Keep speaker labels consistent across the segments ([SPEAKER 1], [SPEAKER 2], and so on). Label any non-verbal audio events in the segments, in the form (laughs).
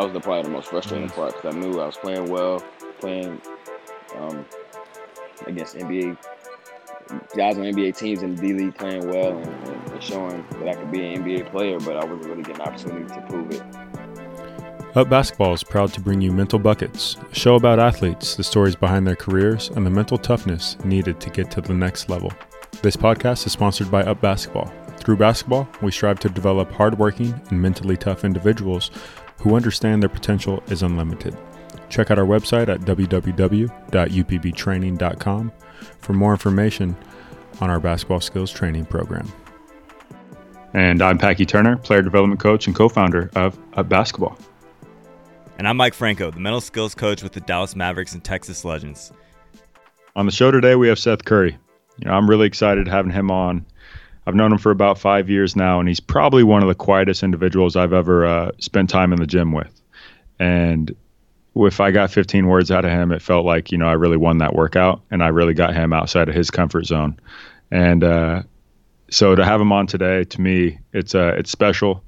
[SPEAKER 1] that was the probably the most frustrating mm-hmm. part because I knew I was playing well, playing um, against NBA guys on NBA teams in the D League playing well and, and, showing that I could be an NBA player, but I wasn't really getting an opportunity to prove it.
[SPEAKER 2] Up Basketball is proud to bring you Mental Buckets, a show about athletes, the stories behind their careers, and the mental toughness needed to get to the next level. This podcast is sponsored by Up Basketball. Through basketball, we strive to develop hardworking and mentally tough individuals who understand their potential is unlimited. Check out our website at www.upbtraining.com for more information on our basketball skills training program. And I'm Packy Turner, player development coach and co founder of Up Basketball.
[SPEAKER 3] And I'm Mike Franco, the mental skills coach with the Dallas Mavericks and Texas Legends.
[SPEAKER 2] On the show today, we have Seth Curry. You know, I'm really excited having him on. I've known him for about five years now, and he's probably one of the quietest individuals I've ever uh, spent time in the gym with. And if I got 15 words out of him, it felt like you know I really won that workout, and I really got him outside of his comfort zone. And uh, so to have him on today, to me, it's uh, it's special.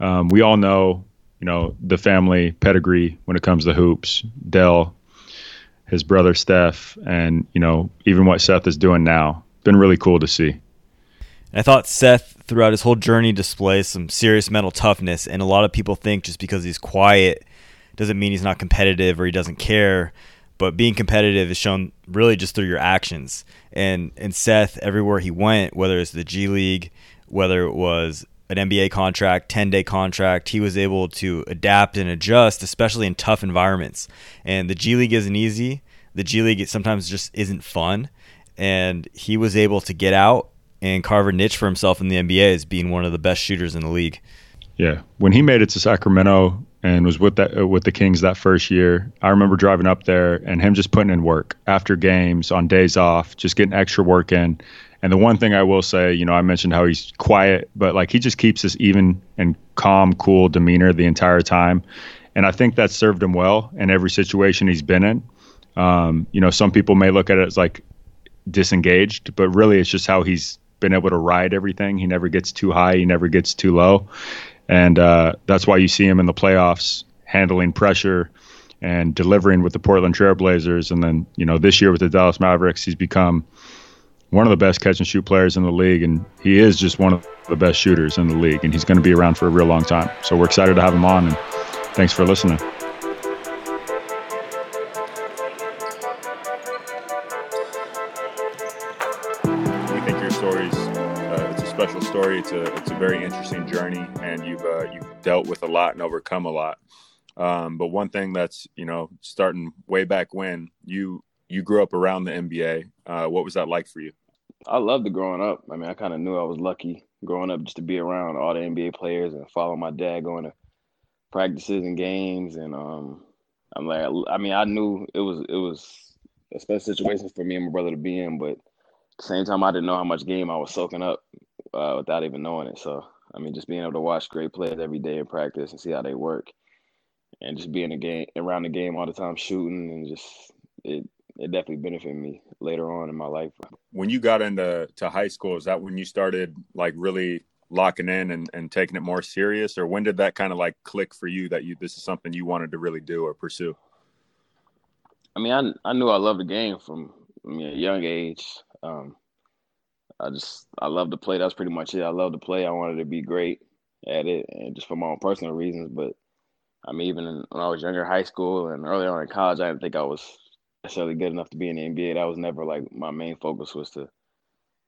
[SPEAKER 2] Um, we all know, you know, the family pedigree when it comes to hoops. Dell, his brother Steph, and you know, even what Seth is doing now. Been really cool to see.
[SPEAKER 3] I thought Seth, throughout his whole journey, displays some serious mental toughness, and a lot of people think just because he's quiet doesn't mean he's not competitive or he doesn't care. But being competitive is shown really just through your actions. And and Seth, everywhere he went, whether it's the G League, whether it was an NBA contract, 10 day contract, he was able to adapt and adjust, especially in tough environments. And the G League isn't easy. The G League sometimes just isn't fun. And he was able to get out and carve a niche for himself in the NBA as being one of the best shooters in the league.
[SPEAKER 2] Yeah. When he made it to Sacramento, and was with that uh, with the Kings that first year. I remember driving up there and him just putting in work after games, on days off, just getting extra work in. And the one thing I will say, you know, I mentioned how he's quiet, but like he just keeps this even and calm, cool demeanor the entire time. And I think that served him well in every situation he's been in. Um, you know, some people may look at it as like disengaged, but really it's just how he's been able to ride everything. He never gets too high, he never gets too low and uh, that's why you see him in the playoffs handling pressure and delivering with the Portland Trailblazers. And then you know this year with the Dallas Mavericks, he's become one of the best catch and shoot players in the league, and he is just one of the best shooters in the league, and he's going to be around for a real long time. So we're excited to have him on, and thanks for listening.
[SPEAKER 4] It's a it's a very interesting journey, and you've uh, you've dealt with a lot and overcome a lot. Um, but one thing that's you know starting way back when you you grew up around the NBA. Uh, what was that like for you?
[SPEAKER 1] I loved it growing up. I mean, I kind of knew I was lucky growing up just to be around all the NBA players and follow my dad going to practices and games. And um, I'm like, I mean, I knew it was it was a special situation for me and my brother to be in, but at the same time, I didn't know how much game I was soaking up uh, without even knowing it. So I mean, just being able to watch great players every day in practice and see how they work, and just being a game around the game all the time, shooting and just it it definitely benefited me later on in my life.
[SPEAKER 4] When you got into to high school, is that when you started like really locking in and, and taking it more serious, or when did that kind of like click for you that you this is something you wanted to really do or pursue?
[SPEAKER 1] I mean, I I knew I loved the game from I mean, a young age. Um, I just I love to play. That's pretty much it. I love to play. I wanted to be great at it, and just for my own personal reasons. But I mean, even when I was younger, high school and early on in college, I didn't think I was necessarily good enough to be in the NBA. That was never like my main focus was to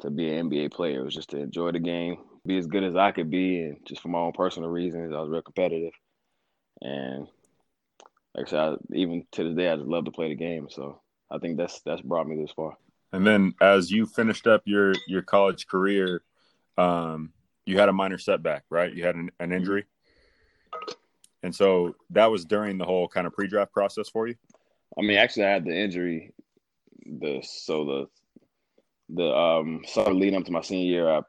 [SPEAKER 1] to be an NBA player. It was just to enjoy the game, be as good as I could be, and just for my own personal reasons, I was real competitive. And like I said, I, even to this day, I just love to play the game. So I think that's that's brought me this far.
[SPEAKER 4] And then as you finished up your your college career, um, you had a minor setback, right? You had an, an injury, and so that was during the whole kind of pre-draft process for you.
[SPEAKER 1] I mean, actually, I had the injury. The so the the um summer leading up to my senior year, I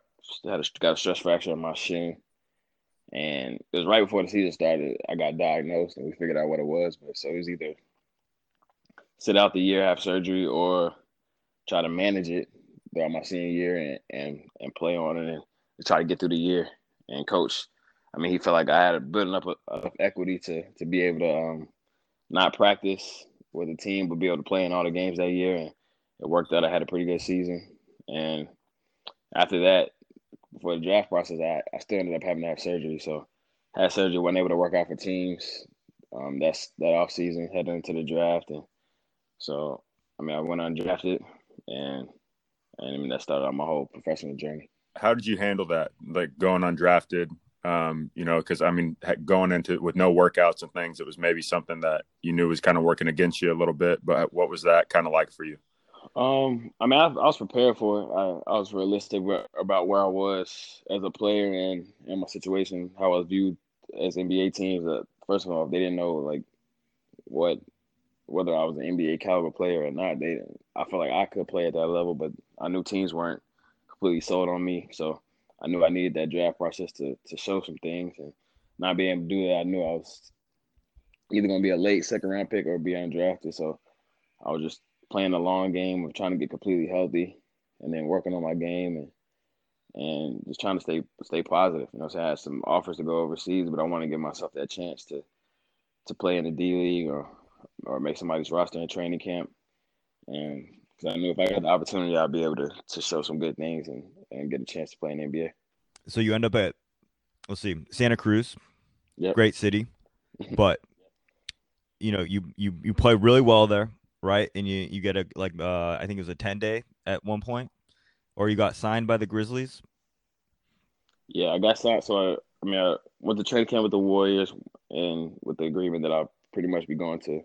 [SPEAKER 1] had a, got a stress fracture in my shin, and it was right before the season started. I got diagnosed, and we figured out what it was. But so it was either sit out the year, have surgery, or try to manage it throughout my senior year and, and, and play on it and try to get through the year. And coach, I mean, he felt like I had building up enough equity to to be able to um, not practice with the team, but be able to play in all the games that year. And it worked out. I had a pretty good season. And after that, before the draft process, I, I still ended up having to have surgery. So had surgery, wasn't able to work out for teams. Um, that's that off season heading into the draft, and so I mean I went undrafted, and and I mean that started on my whole professional journey.
[SPEAKER 4] How did you handle that, like going undrafted? Um, you know, because I mean, going into with no workouts and things, it was maybe something that you knew was kind of working against you a little bit. But what was that kind of like for you?
[SPEAKER 1] Um, I mean, I, I was prepared for it. I, I was realistic about where I was as a player and and my situation, how I was viewed as NBA teams. Uh, first of all, they didn't know like what whether I was an NBA caliber player or not. They, I felt like I could play at that level, but I knew teams weren't completely sold on me. So I knew I needed that draft process to to show some things, and not being able to do that, I knew I was either going to be a late second round pick or be undrafted. So I was just playing the long game of trying to get completely healthy and then working on my game and and just trying to stay stay positive. You know, so I had some offers to go overseas, but I want to give myself that chance to to play in the D League or or make somebody's roster in training camp. And because I knew if I got the opportunity, I'd be able to to show some good things and and get a chance to play in the NBA.
[SPEAKER 3] So you end up at let's see, Santa Cruz,
[SPEAKER 1] yep.
[SPEAKER 3] great city, (laughs) but you know you you you play really well there right? And you you get a like uh I think it was a ten day at one point, or you got signed by the Grizzlies.
[SPEAKER 1] Yeah, I got signed. So I, I mean, I went to training camp with the Warriors, and with the agreement that I'll pretty much be going to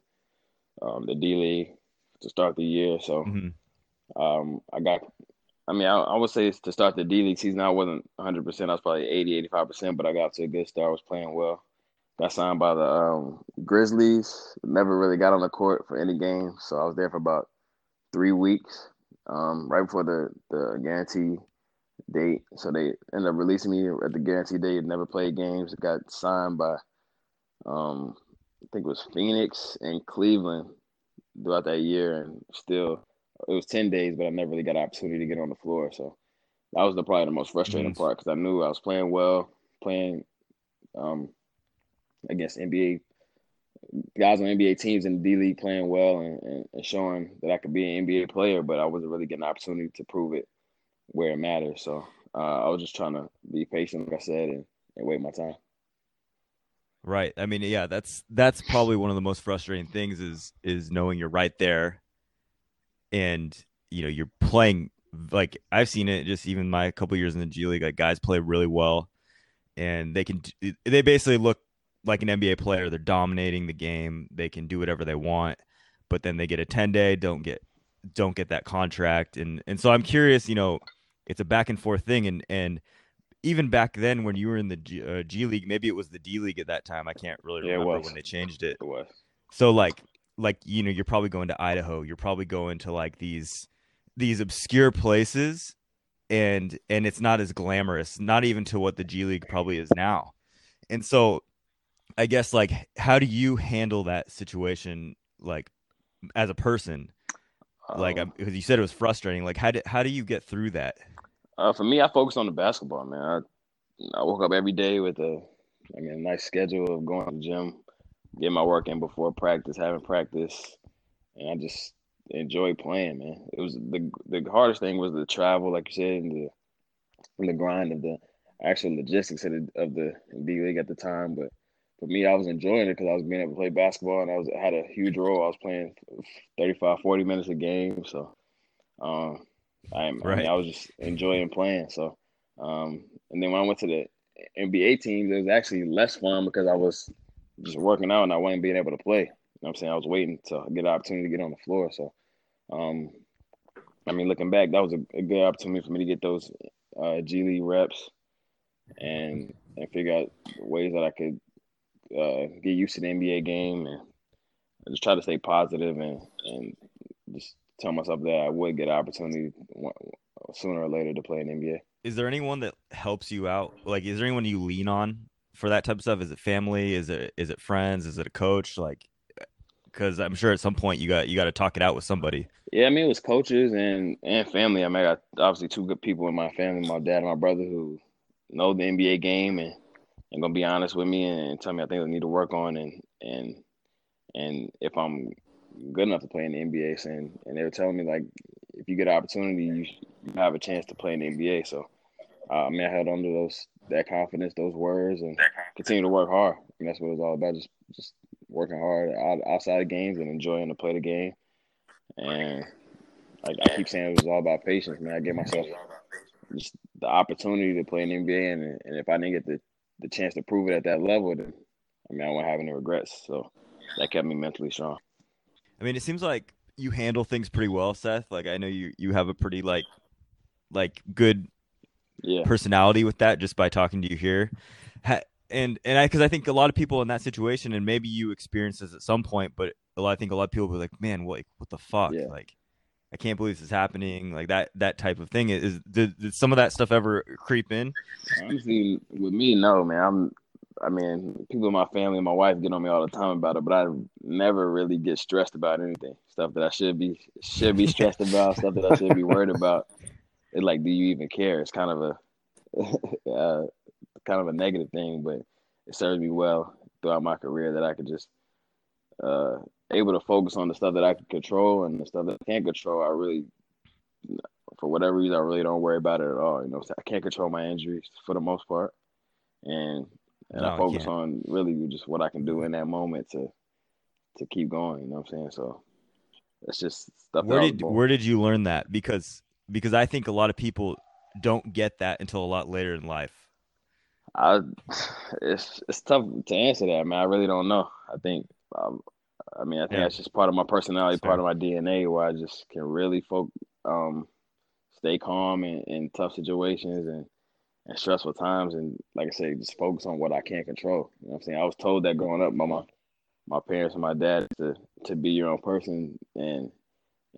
[SPEAKER 1] um, the D League to start the year. So mm-hmm. um, I got. I mean, I, I, would say to start the D League season, I wasn't 100. percent I was probably 80, 85 percent, but I got to a good start. I was playing well got signed by the um, Grizzlies. Never really got on the court for any game, so I was there for about three weeks, um, right before the the guarantee date. So they ended up releasing me at the guarantee date. Never played games. Got signed by, um, I think it was Phoenix and Cleveland throughout that year, and still it was ten days, but I never really got an opportunity to get on the floor. So that was the probably the most frustrating mm-hmm. part because I knew I was playing well, playing um, against NBA guys on NBA teams in the D League playing well and, and, and, showing that I could be an NBA player, but I wasn't really getting an opportunity to prove it where it matters. So uh, I was just trying to be patient, like I said, and, and wait my time.
[SPEAKER 3] Right. I mean, yeah, that's that's probably one of the most frustrating things is is knowing you're right there, and you know you're playing like I've seen it just even my couple years in the G League. Like guys play really well, and they can they basically look like an NBA player, they're dominating the game. They can do whatever they want, but then they get a 10 day, don't get don't get that contract and and so I'm curious, you know, it's a back and forth thing and and even back then when you were in the G, uh, G League, maybe it was the D League at that time. I can't really yeah, remember when they changed it.
[SPEAKER 1] It was.
[SPEAKER 3] So like like you know, you're probably going to Idaho, you're probably going to like these these obscure places and and it's not as glamorous, not even to what the G League probably is now. And so I guess like how do you handle that situation like as a person? Like um, because you said it was frustrating. Like how do how do you get through that?
[SPEAKER 1] Uh, for me, I focus on the basketball, man. I, I woke up every day with a, I mean, a nice schedule of going to the gym, getting my work in before practice, having practice, and I just enjoy playing, man. It was the the hardest thing was the travel, like you said, and the and the grind of the actual logistics of the of the D League at the time. But for me, I was enjoying it because I was being able to play basketball and I was had a huge role. I was playing 35, 40 minutes a game. So um, I, right. I, mean, I was just enjoying playing. So um, and then when I went to the NBA teams, it was actually less fun because I was just working out and I wasn't being able to play. You know what I'm saying? I was waiting to get an opportunity to get on the floor. So um, I mean, looking back, that was a, a, good opportunity for me to get those uh, G League reps and and figure out ways that I could uh, get used to the NBA game and just try to stay positive and and just tell myself that I would get an opportunity sooner or later to play in NBA.
[SPEAKER 3] Is there anyone that helps you out? Like, is there anyone you lean on for that type of stuff? Is it family? Is it is it friends? Is it a coach? Like, because I'm sure at some point you got you got to talk it out with somebody.
[SPEAKER 1] Yeah, I mean it was coaches and and family. I mean, I got obviously two good people in my family, my dad and my brother, who know the NBA game and and gonna be honest with me and tell me I think I need to work on and and and if I'm good enough to play in the NBA. And and they were telling me like if you get an opportunity, you, you have a chance to play in the NBA. So uh, I mean, I held on to those that confidence, those words, and continue to work hard. And that's what it was all about. Just just working hard outside of games and enjoying to play the game. And like I keep saying, it was all about patience, man. I gave myself just the opportunity to play in the NBA, and, and if I didn't get the, the chance to prove it at that level, then I mean, I won't have any regrets. So that kept me mentally strong.
[SPEAKER 3] I mean, it seems like you handle things pretty well, Seth. Like I know you you have a pretty like like good
[SPEAKER 1] yeah.
[SPEAKER 3] personality with that just by talking to you here. Ha- and and I because I think a lot of people in that situation, and maybe you experience this at some point, but a lot I think a lot of people be like, man, what what the fuck,
[SPEAKER 1] Yeah.
[SPEAKER 3] like. I can't believe this is happening, like that that type of thing. Is did, did some of that stuff ever creep in?
[SPEAKER 1] Honestly, with me, no, man. I'm. I mean, people in my family and my wife get on me all the time about it, but I never really get stressed about anything. Stuff that I should be should be stressed about, stuff that I should be worried about. It's like, do you even care? It's kind of a (laughs) uh, kind of a negative thing, but it serves me well throughout my career that I could just uh, able to focus on the stuff that I can control and the stuff that I can't control. I really, for whatever reason, I really don't worry about it at all. You know, I can't control my injuries for the most part, and and
[SPEAKER 3] No,
[SPEAKER 1] I focus on really just what I can do in that moment to to keep going. You know what I'm saying? So it's just stuff.
[SPEAKER 3] Where did where did you learn that? Because because I think a lot of people don't get that until a lot later in life.
[SPEAKER 1] I (sighs) it's it's tough to answer that, man. I really don't know. I think um, I mean I think
[SPEAKER 3] Yeah.
[SPEAKER 1] that's just part of my personality,
[SPEAKER 3] That's
[SPEAKER 1] part of my DNA, where I just can really folk um stay calm in, in tough situations and and stressful times, and like I say, just focus on what I can't control. You know what I'm saying? I was told that growing up by my my parents and my dad to to be your own person and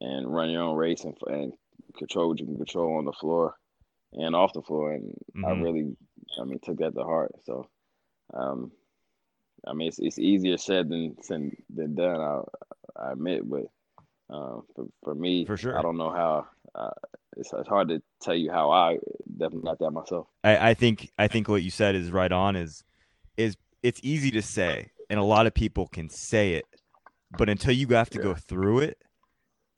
[SPEAKER 1] and run your own race and and control what you can control on the floor and off the floor, and I
[SPEAKER 3] Mhm.
[SPEAKER 1] really I mean, took that to heart. So, um, I mean, it's it's easier said than than, than done. I I admit, but um, for for me,
[SPEAKER 3] For sure.
[SPEAKER 1] I don't know how. Uh, it's it's hard to tell you how I definitely got that myself.
[SPEAKER 3] I, I think I think what you said is right on. Is is it's easy to say, and a lot of people can say it, but until you have to go through it,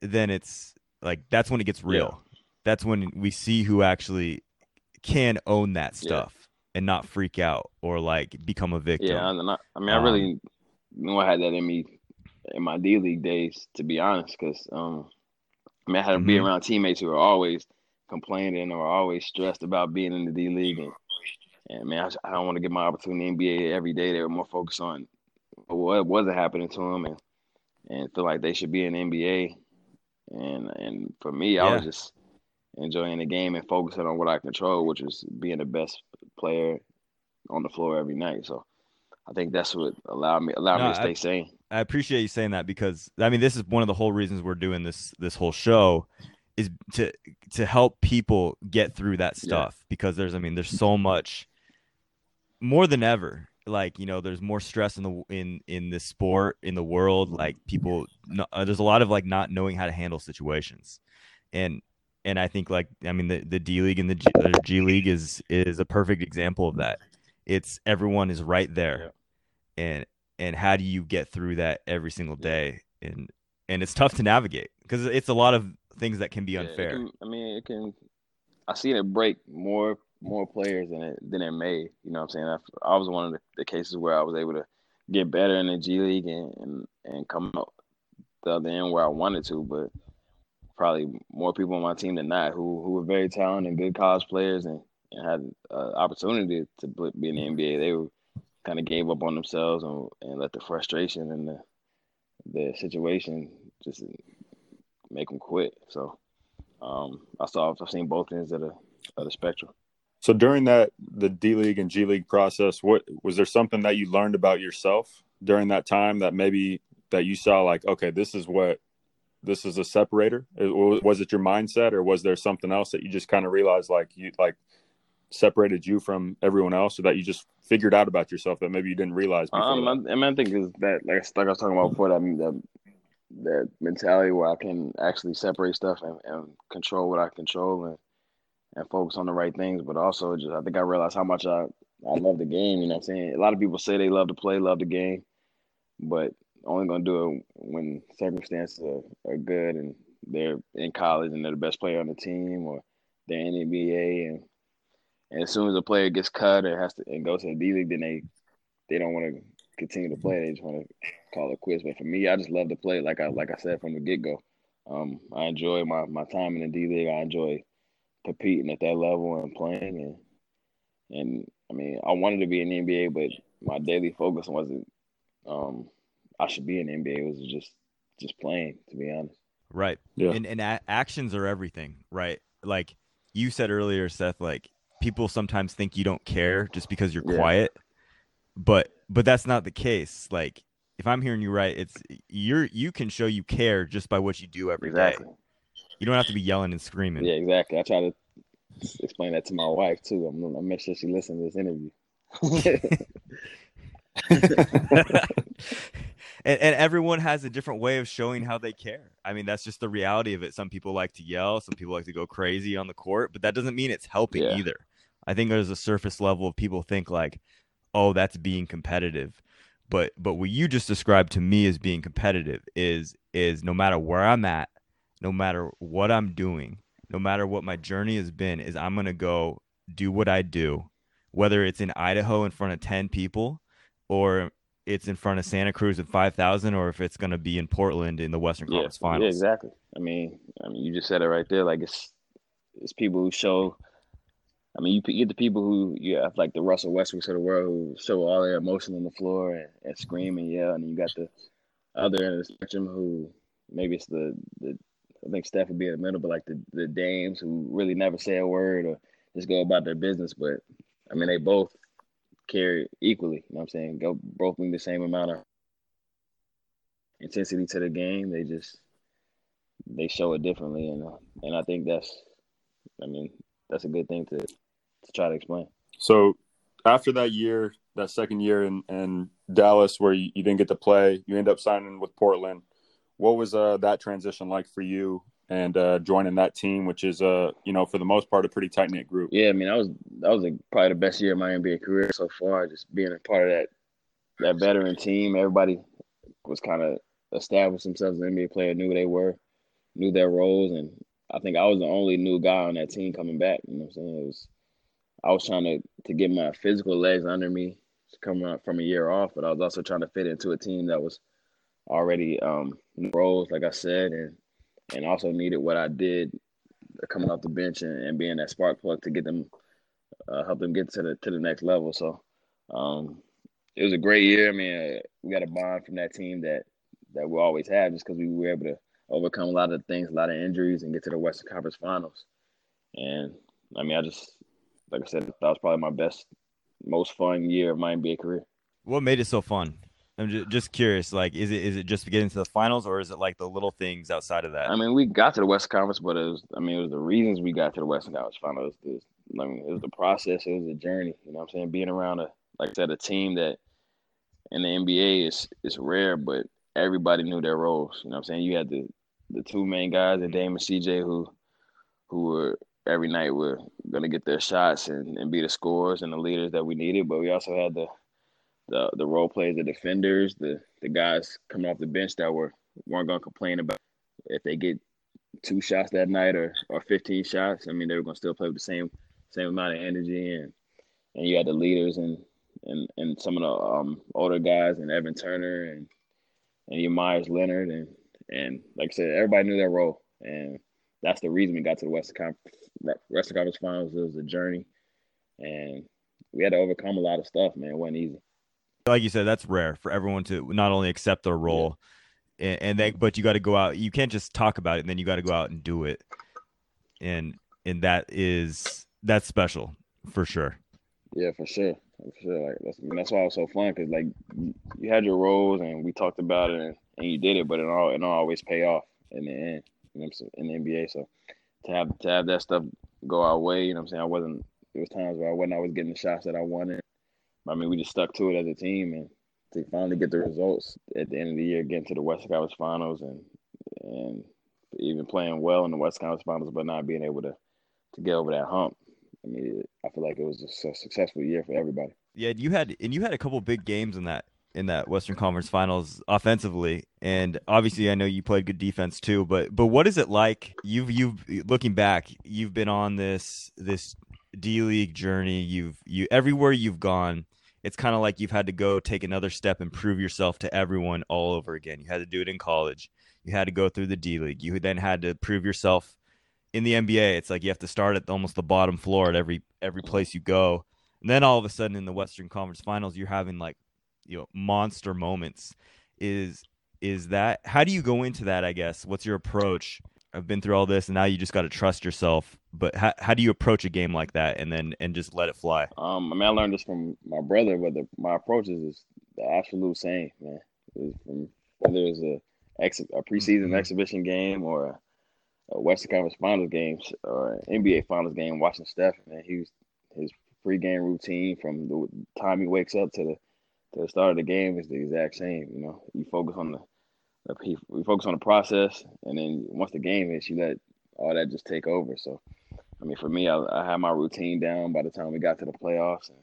[SPEAKER 3] then it's like that's when it gets real. That's when we see who actually can own that
[SPEAKER 1] Yeah.
[SPEAKER 3] stuff and not freak out or like become a victim.
[SPEAKER 1] Yeah, and I, I mean, I
[SPEAKER 3] Um,
[SPEAKER 1] really knew I had that in me in my D League days, to be honest, because um, I mean, I had to be
[SPEAKER 3] Mhm.
[SPEAKER 1] around teammates who were always complaining or always stressed about being in the D League, and and man, I, I don't want to get my opportunity in the NBA every day. They were more focused on what wasn't happening to them, and and feel like they should be in the NBA, and and for me, I was just enjoying the game and focusing on what I control, which was being the best player on the floor every night. So I think that's what allowed me allowed
[SPEAKER 3] No,
[SPEAKER 1] me to
[SPEAKER 3] I-
[SPEAKER 1] stay sane.
[SPEAKER 3] I appreciate you saying that because I mean this is one of the whole reasons we're doing this this whole show is to to help people get through that
[SPEAKER 1] Yeah.
[SPEAKER 3] stuff because there's I mean there's so much more than ever. Like you know there's more stress in the in in this sport in the world. Like people no, uh, there's a lot of like not knowing how to handle situations. And and I think like I mean the the D League and the G, the G League is is a perfect example of that. It's everyone is right there. And and how do you get through that every single day and and it's tough to navigate because it's a lot of things that can be
[SPEAKER 1] Yeah,
[SPEAKER 3] unfair
[SPEAKER 1] can- I mean, it can. I seen it break more more players than it than it made. You know what I'm saying? I, I was one of the, the cases where I was able to get better in the G League and, and and come out the other end where I wanted to, but probably more people on my team than not who who were very talented and good college players and, and had uh, opportunity to be in the NBA. They were kind of gave up on themselves and, and let the frustration and the the situation just make them quit. So um, I saw I've seen both ends of the of the spectrum.
[SPEAKER 4] So during that the D League and G League process, what was there something that you learned about yourself during that time that maybe that you saw like, okay, this is what this is a separator? Was it your mindset, or was there something else that you just kind of realized like you like separated you from everyone else, or that you just figured out about yourself that maybe you didn't realize before?
[SPEAKER 1] Um? I, I mean, I think is that like like I was talking about before that that that mentality where I can actually separate stuff and, and control what I control and and focus on the right things, but also just I think I realized how much I I love the game. You know what I'm saying? A lot of people say they love to play, love the game, but only gonna do it when circumstances are, are good and they're in college and they're the best player on the team or they're in the NBA and and as soon as a player gets cut or has to and goes to the D League, then they they don't want to continue to play. They just want to call it quits. But for me, I just love to play. Like I like I said from the get go, um, I enjoy my my time in the D League. I enjoy competing at that level and playing. And and I mean, I wanted to be in the NBA, but my daily focus wasn't. Um, I should be in the NBA. It was just just playing, to be honest.
[SPEAKER 3] Right. Yeah. And and a- actions are everything, right? Like you said earlier, Seth. Like people sometimes think you don't care just because you're yeah. quiet, but but that's not the case. Like if I'm hearing you right, it's you're you can show you care just by what you do every exactly. day. You don't have to be yelling and screaming.
[SPEAKER 1] Yeah, exactly. I try to explain that to my wife too. I'm gonna make sure she listens to this interview. (laughs)
[SPEAKER 3] and, and everyone has a different way of showing how they care. I mean, that's just the reality of it. Some people like to yell, some people like to go crazy on the court, but that doesn't mean it's helping yeah. either. I think there's a surface level of people think like, oh, that's being competitive. But but what you just described to me as being competitive is is no matter where I'm at, no matter what I'm doing, no matter what my journey has been, is I'm gonna go do what I do, whether it's in Idaho in front of ten people or it's in front of Santa Cruz at five thousand, or if it's going to be in Portland in the Western yeah, Conference Finals.
[SPEAKER 1] Yeah, exactly. I mean, I mean, you just said it right there. Like it's it's people who show. I mean, you get the people who you have like the Russell Westbrooks of the world who show all their emotion on the floor and, and scream and yell, and you got the other end of the spectrum who maybe it's the the I think Steph would be in the middle, but like the the Dames who really never say a word or just go about their business. But I mean, they both carry equally. You know what I'm saying? Go both bring the same amount of intensity to the game. They just they show it differently, and and I think that's, I mean, that's a good thing to to try to explain.
[SPEAKER 4] So after that year, that second year in, in Dallas, where you, you didn't get to play, you end up signing with Portland. What was uh, that transition like for you and uh, joining that team, which is uh, you know, for the most part, a pretty tight knit group.
[SPEAKER 1] Yeah, I mean, that was that was a, probably the best year of my NBA career so far. Just being a part of that that veteran team, everybody was kind of established themselves as an NBA player, knew who they were, knew their roles, and I think I was the only new guy on that team coming back. You know what I'm saying? It was I was trying to to get my physical legs under me coming from a year off, but I was also trying to fit into a team that was already um roles, like I said, and and also needed what I did coming off the bench and, and being that spark plug to get them, uh, help them get to the to the next level. So um, it was a great year. I mean, we got a bond from that team that that we always have, just because we were able to overcome a lot of things, a lot of injuries, and get to the Western Conference Finals. And I mean, I just like I said, that was probably my best, most fun year of my NBA career.
[SPEAKER 3] What made it so fun? I'm just, just curious. Like, is it is it just getting to the finals, or is it like the little things outside of that?
[SPEAKER 1] I mean, we got to the West Conference, but it was. I mean, it was the reasons we got to the Western Conference finals. It was, I mean, it was the process. It was the journey. You know, what I'm saying being around a like I said, a team that in the NBA is is rare, but everybody knew their roles. You know, what I'm saying you had the the two main guys, the Dame and CJ, who who were every night were gonna get their shots and, and be the scorers and the leaders that we needed. But we also had the the the role players, the defenders, the the guys coming off the bench that were weren't gonna complain about if they get two shots that night or or 15 shots. I mean, they were gonna still play with the same same amount of energy and and you had the leaders and and and some of the um, older guys and Evan Turner and and your Meyers Leonard and and like I said, everybody knew their role and that's the reason we got to the Western Conference Western Conference Finals. It was a journey, and we had to overcome a lot of stuff. Man, it wasn't easy
[SPEAKER 3] like you said, that's rare for everyone to not only accept their role, yeah. and, and they, but you got to go out. You can't just talk about it, and then you got to go out and do it, and and that is that's special for sure.
[SPEAKER 1] Yeah, for sure, for sure. Like that's, I mean, that's why it was so fun because like you had your roles, and we talked about it, and, and you did it, but it all it all always pay off in the end. You know, in the NBA. So to have to have that stuff go our way, you know, what I'm saying I wasn't. There was times where I wasn't always getting the shots that I wanted I mean, we just stuck to it as a team and to finally get the results at the end of the year, getting to the West Conference Finals and and even playing well in the West Conference Finals, but not being able to to get over that hump. I mean, I feel like it was a successful year for everybody.
[SPEAKER 3] Yeah, you had and you had a couple big games in that in that Western Conference Finals offensively, and obviously I know you played good defense too. But but what is it like? You've you've looking back, you've been on this this D League journey. You've you everywhere you've gone. It's kind of like you've had to go take another step and prove yourself to everyone all over again. You had to do it in college. You had to go through the D League. You then had to prove yourself in the NBA. It's like you have to start at almost the bottom floor at every every place you go. And then all of a sudden in the Western Conference Finals, you're having like you know monster moments is is that how do you go into that i guess? What's your approach? I've been through all this and now you just got to trust yourself but how, how do you approach a game like that and then and just let it fly?
[SPEAKER 1] Um i mean i learned this from my brother but the, my approach is, is the absolute same man. From whether it's a, ex, a preseason mm-hmm. exhibition game or a, a western conference finals game or an nba finals game watching steph man he was his pregame routine from the time he wakes up to the to the start of the game is the exact same. You know, you focus on the, the we focus on the process, and then once the game is, you let all that just take over. So, I mean, for me, I, I had my routine down by the time we got to the playoffs, and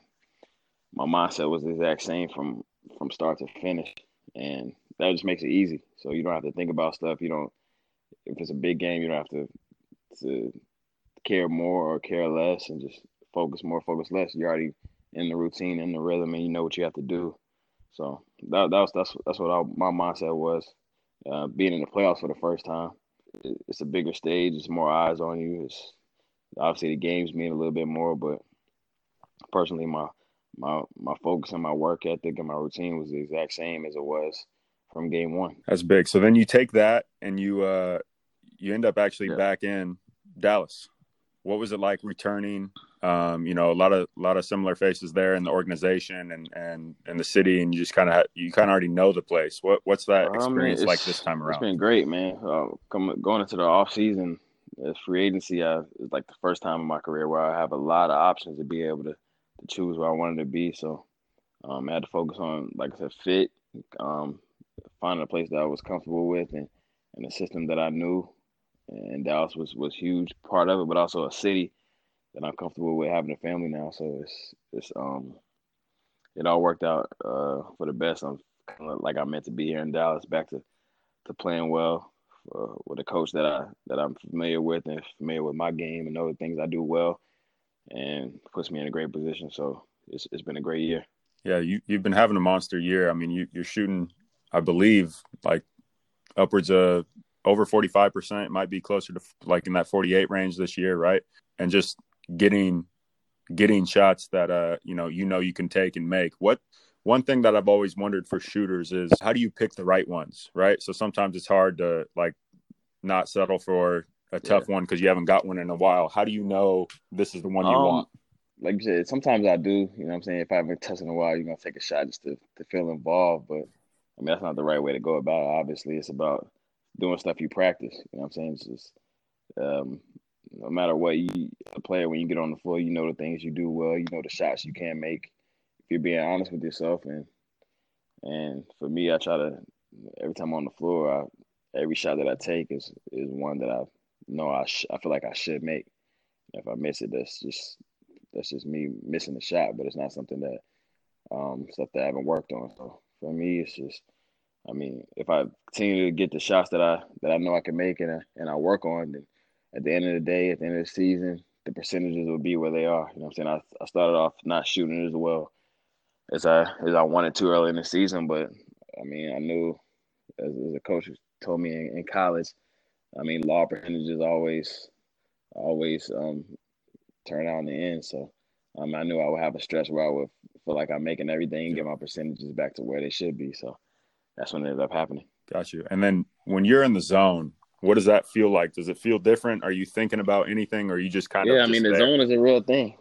[SPEAKER 1] my mindset was the exact same from from start to finish, and that just makes it easy. So you don't have to think about stuff. You don't if it's a big game, you don't have to to care more or care less, and just focus more, focus less. You're already in the routine, in the rhythm, and you know what you have to do. So that, that was that's that's what I, my mindset was. Uh, being in the playoffs for the first time, it's a bigger stage. It's more eyes on you. It's obviously the games mean a little bit more, but personally, my my my focus and my work ethic and my routine was the exact same as it was from game one.
[SPEAKER 4] That's big. So then you take that and you uh you end up actually yeah. back in Dallas. What was it like returning um, you know, a lot of a lot of similar faces there in the organization and and and the city, and you just kind of you kind of already know the place. What what's that um, experience like this time around?
[SPEAKER 1] It's been great, man. Uh, coming going into the off season, as free agency, I, it's like the first time in my career where I have a lot of options to be able to to choose where I wanted to be. So um, I had to focus on, like I said, fit, um, finding a place that I was comfortable with, and and a system that I knew. And Dallas was was huge part of it, but also a city that I'm comfortable with having a family now. So it's it's um it all worked out uh, for the best. I'm like I meant to be here in Dallas, back to to playing well uh, with a coach that I that I'm familiar with and familiar with my game and know the things I do well, and puts me in a great position. So it's it's been a great year.
[SPEAKER 4] Yeah, you you've been having a monster year. I mean, you you're shooting, I believe, like upwards of over 45% might be closer to like in that 48 range this year right and just getting getting shots that uh you know you know you can take and make. What one thing that i've always wondered for shooters is how do you pick the right ones right? So sometimes it's hard to like not settle for a tough yeah. one because you haven't got one in a while. How do you know this is the one you um, want?
[SPEAKER 1] like you said sometimes i do you know what i'm saying? If i haven't touched in a while you're gonna take a shot just to, to feel involved but i mean that's not the right way to go about it. Obviously it's about doing stuff you practice you know what i'm saying? It's just um, no matter what you a player when you get on the floor, you know the things you do well, you know the shots you can make. If you're being honest with yourself, and and for me, I try to every time I'm on the floor, I, every shot that I take is is one that I know I sh- I feel like I should make. If I miss it, that's just that's just me missing the shot, but it's not something that um stuff that I haven't worked on. So for me, it's just I mean, if I continue to get the shots that I that I know I can make and I, and I work on, then at the end of the day, at the end of the season, the percentages will be where they are. You know what I'm saying? I, I started off not shooting as well as I as I wanted to early in the season, but I mean, I knew as, as a coach told me in, in, college, I mean, law percentages always always um, turn out in the end. So um, I knew I would have a stretch where I would feel like I'm making everything, get my percentages back to where they should be. So that's when it ended up happening.
[SPEAKER 4] Got you. And then when you're in the zone, what does that feel like? Does it feel different? Are you thinking about anything, or are you just kind
[SPEAKER 1] yeah,
[SPEAKER 4] of?
[SPEAKER 1] Yeah, I mean, the there? zone is a real thing.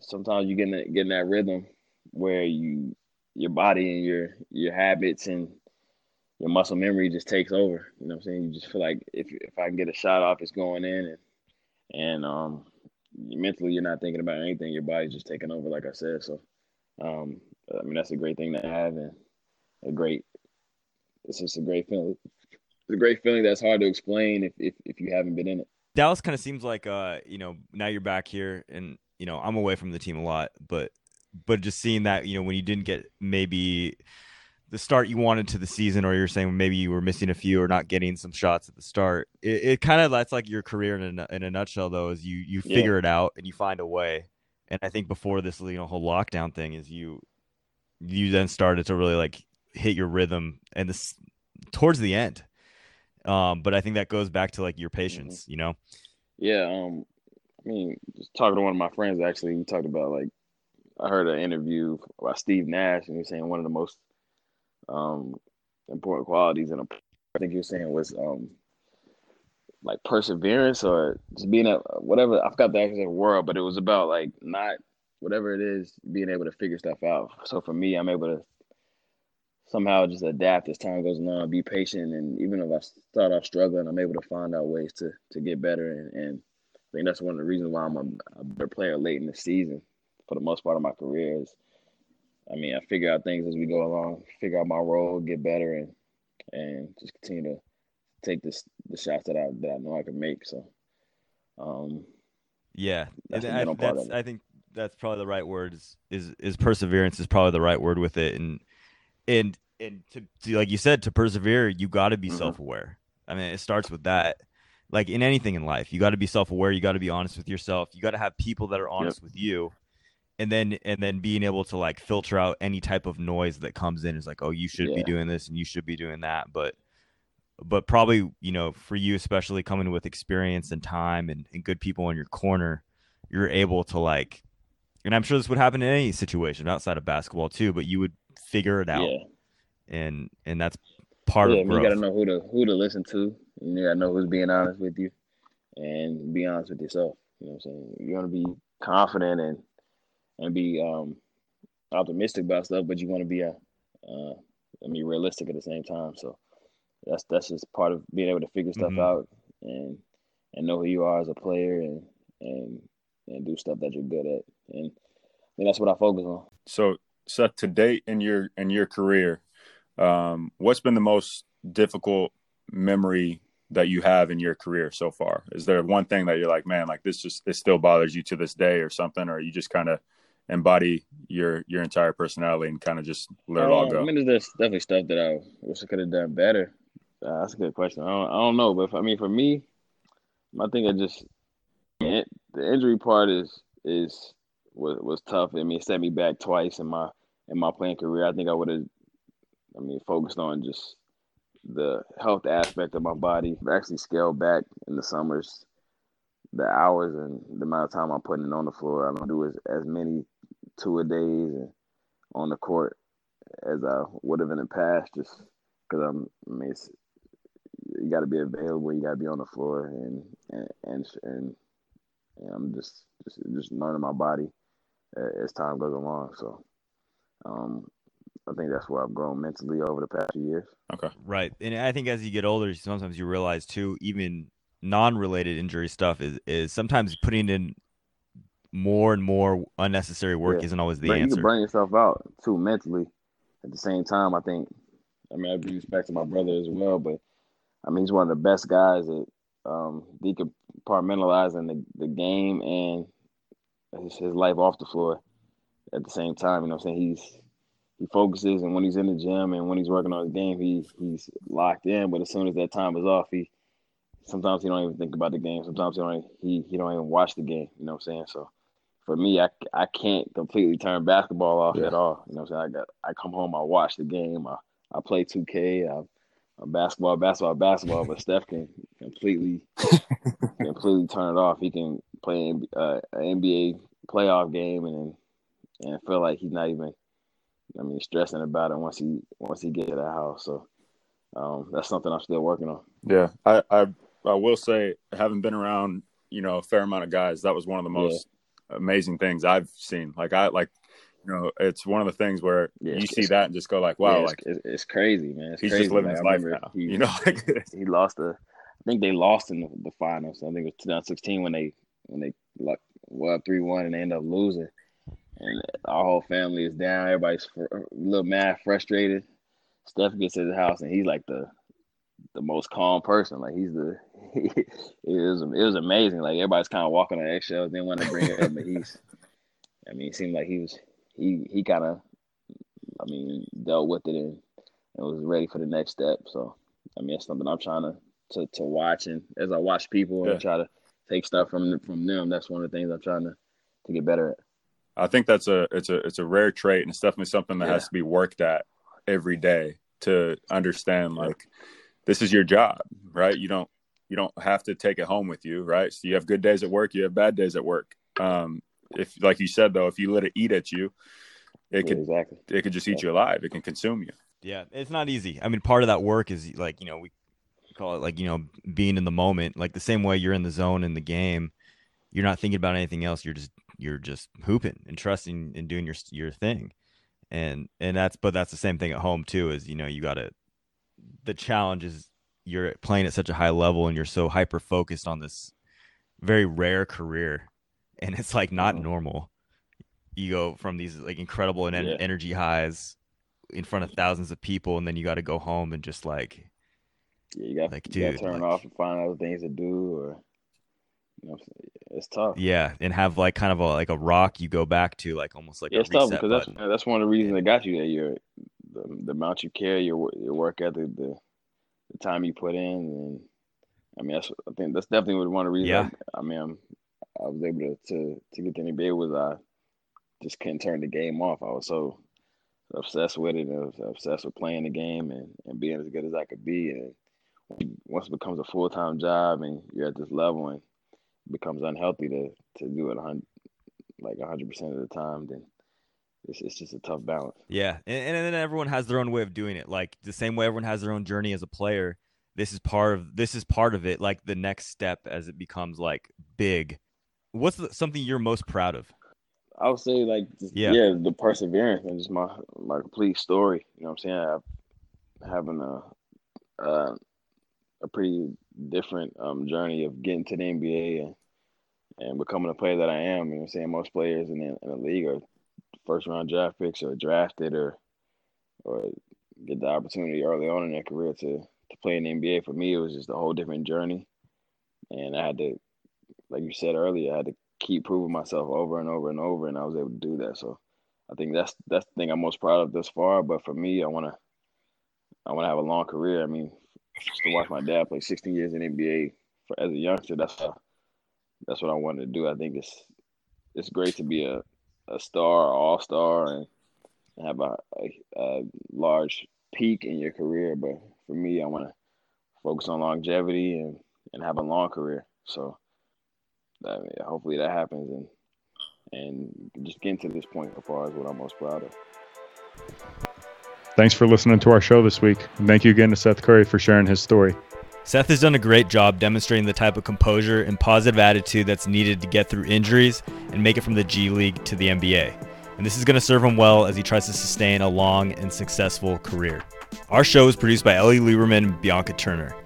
[SPEAKER 1] sometimes you get in that, get in that rhythm where you your body and your your habits and your muscle memory just takes over. You know what I'm saying? You just feel like if if I can get a shot off, it's going in, and and um, mentally you're not thinking about anything. Your body's just taking over, like I said. So, um, I mean, that's a great thing to have, and a great. It's just a great feeling a great feeling that's hard to explain if, if, if you haven't been in it.
[SPEAKER 3] Dallas kind of seems like uh you know now you're back here and you know, I'm away from the team a lot, but but just seeing that, you know, when you didn't get maybe the start you wanted to the season, or you're saying maybe you were missing a few or not getting some shots at the start, it, it kind of that's like your career in a, in a nutshell. Though, is you you figure yeah. it out and you find a way. And I think before this, you know, whole lockdown thing is you you then started to really like hit your rhythm and this towards the end. Um, but I think that goes back to like your patience, mm-hmm. you know.
[SPEAKER 1] Yeah, um, I mean, just talking to one of my friends actually, we talked about like I heard an interview by Steve Nash, and he was saying one of the most um, important qualities in a I think he was saying was um, like perseverance or just being a whatever I forgot the exact word, but it was about like not whatever it is, being able to figure stuff out. So for me, I'm able to somehow just adapt as time goes along, be patient, and even if I start off struggling, I'm able to find out ways to to get better. And, and I think that's one of the reasons why I'm a, a better player late in the season for the most part of my career. Is I mean, I figure out things as we go along, figure out my role, get better, and and just continue to take this the shots that I that I know I can make. So, um,
[SPEAKER 3] yeah, that's I, that's, I think that's probably the right word. Is, is is perseverance is probably the right word with it, and and and to, to like you said, to persevere, you got to be mm-hmm. self aware. I mean, it starts with that. Like in anything in life, you got to be self aware. You got to be honest with yourself. You got to have people that are honest yep. with you and then and then being able to like filter out any type of noise that comes in is like oh you should yeah. be doing this and you should be doing that but but probably you know for you especially coming with experience and time and, and good people in your corner you're able to like and i'm sure this would happen in any situation outside of basketball too but you would figure it out yeah. and and that's part
[SPEAKER 1] yeah,
[SPEAKER 3] of growth.
[SPEAKER 1] you gotta know who to who to listen to you gotta know who's being honest with you and be honest with yourself you know what i'm saying you want to be confident and and be um, optimistic about stuff, but you want to be a, uh, I mean, realistic at the same time. So that's that's just part of being able to figure stuff mm-hmm. out and and know who you are as a player and and and do stuff that you're good at. And I think that's what I focus on.
[SPEAKER 4] So, Seth, to date in your in your career, um, what's been the most difficult memory that you have in your career so far? Is there one thing that you're like, man, like this just it still bothers you to this day, or something, or you just kind of embody your your entire personality and kind of just let it all go?
[SPEAKER 1] I mean, there's definitely stuff that I wish I could have done better. Uh, that's a good question. I don't, I don't know, but if, I mean, for me, I think I just the injury part is is was was tough. I mean, it set me back twice in my in my playing career. I think I would have, I mean, focused on just the health aspect of my body. I've actually scaled back in the summers the hours and the amount of time I'm putting on the floor. I don't do as, as many two a days and on the court as I would have in the past, just because I'm. I mean, you got to be available. You got to be on the floor, and and and, and, and I'm just, just just learning my body as time goes along. So, um, I think that's where I've grown mentally over the past few years.
[SPEAKER 3] Okay, right, and I think as you get older, sometimes you realize too, even non-related injury stuff is is sometimes putting in more and more unnecessary work yeah. isn't always the
[SPEAKER 1] but
[SPEAKER 3] answer. You
[SPEAKER 1] can burn yourself out too mentally. At the same time, I think. I mean, I be respect to my brother as well, but I mean, he's one of the best guys at um, decompartmentalizing the, the game and his, his life off the floor at the same time. You know, what I'm saying he's he focuses, and when he's in the gym and when he's working on his game, he he's locked in. But as soon as that time is off, he sometimes he don't even think about the game. Sometimes he don't he he don't even watch the game. You know what I'm saying? So for me, I, I can't completely turn basketball off yeah. at all. You know what I'm saying? I got I come home, I watch the game, I, I play 2K, I, I'm basketball, basketball, basketball. But Steph can completely (laughs) completely turn it off. He can play uh, an NBA playoff game and and feel like he's not even. I mean, stressing about it once he once he get to the house. So um, that's something I'm still working on.
[SPEAKER 4] Yeah, I, I I will say, having been around, you know, a fair amount of guys, that was one of the most yeah. amazing things I've seen. Like I like, you know, it's one of the things where yeah, you see that and just go like, wow,
[SPEAKER 1] yeah,
[SPEAKER 4] like
[SPEAKER 1] it's, it's, crazy, man. It's
[SPEAKER 4] he's
[SPEAKER 1] crazy,
[SPEAKER 4] just living his life now. He, you know, like (laughs)
[SPEAKER 1] he lost the. I think they lost in the, the finals. I think it was 2016 when they when they like well three one and they end up losing, and our whole family is down. Everybody's a little mad, frustrated. Steph gets to the house and he's like the the most calm person. Like he's the (laughs) it was it was amazing. Like everybody's kind of walking on eggshells. Didn't want to bring it up, but he's I mean, it seemed like he was he he kind of, I mean, dealt with it and, and was ready for the next step. So, I mean, it's something I'm trying to to, to watch, and as I watch people
[SPEAKER 4] Yeah.
[SPEAKER 1] and try to take stuff from from them, that's one of the things I'm trying to to get better at.
[SPEAKER 4] I think that's a it's a it's a rare trait, and it's definitely something that has to be worked at every day to understand. Like, this is your job, right? You don't you don't have to take it home with you, right? So you have good days at work, you have bad days at work. Um, if like you said though, if you let it eat at you, it
[SPEAKER 1] Yeah,
[SPEAKER 4] could
[SPEAKER 1] exactly.
[SPEAKER 4] it could just eat you alive. It can consume you.
[SPEAKER 3] Yeah, it's not easy. I mean, part of that work is like you know we call it like you know being in the moment, like the same way you're in the zone in the game. You're not thinking about anything else. You're just you're just hooping and trusting and doing your your thing, and and that's but that's the same thing at home too. Is you know you got to the challenge is you're playing at such a high level and you're so hyper focused on this very rare career, and it's like not normal. You go from these like incredible and en-
[SPEAKER 1] Yeah.
[SPEAKER 3] energy highs in front of thousands of people, and then you got to go home and just like
[SPEAKER 1] Yeah, you got
[SPEAKER 3] Like,
[SPEAKER 1] you got
[SPEAKER 3] dude,
[SPEAKER 1] to turn
[SPEAKER 3] like-
[SPEAKER 1] off and find other things to do, or you know, it's tough.
[SPEAKER 3] yeah, and have like kind of a like a rock you go back to, like almost like
[SPEAKER 1] Yeah,
[SPEAKER 3] a
[SPEAKER 1] it's tough because
[SPEAKER 3] button.
[SPEAKER 1] that's that's one of the reasons that got you there. Your the, the amount you care, your your work ethic, the the time you put in, and I mean that's I think that's definitely one of the reasons.
[SPEAKER 3] Yeah.
[SPEAKER 1] I, I mean I'm, I was able to, to to get to NBA was I just couldn't turn the game off. I was so obsessed with it, and I was obsessed with playing the game and, and being as good as I could be. And once it becomes a full time job and you're at this level and it becomes unhealthy to to do it like hundred percent of the time, then it's it's just a tough balance.
[SPEAKER 3] Yeah, and, and then everyone has their own way of doing it. Like the same way everyone has their own journey as a player. This is part of this is part of it. Like the next step as it becomes like big. What's the, something you're most proud of?
[SPEAKER 1] I would say like just,
[SPEAKER 3] Yeah.
[SPEAKER 1] yeah. the perseverance and just my my complete story. You know what I'm saying? I, having a uh, a pretty different um, journey of getting to the NBA and and becoming a player that I am. You know saying? Most players in the, in the league are first round draft picks or drafted or or get the opportunity early on in their career to to play in the NBA. For me, it was just a whole different journey, and I had to, like you said earlier, I had to keep proving myself over and over and over, and I was able to do that. So I think that's that's the thing I'm most proud of this far. But for me, I want to I want to have a long career. I mean, to watch my dad play 16 years in NBA for as a youngster, that's that's what I wanted to do. I think it's it's great to be a a star, all star, and, and have a, a, a large peak in your career. But for me, I want to focus on longevity and and have a long career. So I mean, hopefully that happens and and just getting to this point so far is what I'm most proud of.
[SPEAKER 2] Thanks for listening to our show this week. And thank you again to Seth Curry for sharing his story.
[SPEAKER 3] Seth has done a great job demonstrating the type of composure and positive attitude that's needed to get through injuries and make it from the G League to the NBA. And this is going to serve him well as he tries to sustain a long and successful career. Our show is produced by Ellie Lieberman and Bianca Turner.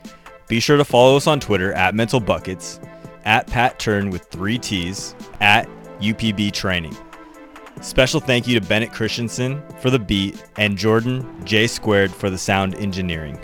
[SPEAKER 3] Be sure to follow us on Twitter at Mental Buckets, at Pat Turn with three T's, at UPB Training. Special thank you to Bennett Christensen for the beat and Jordan J Squared for the sound engineering.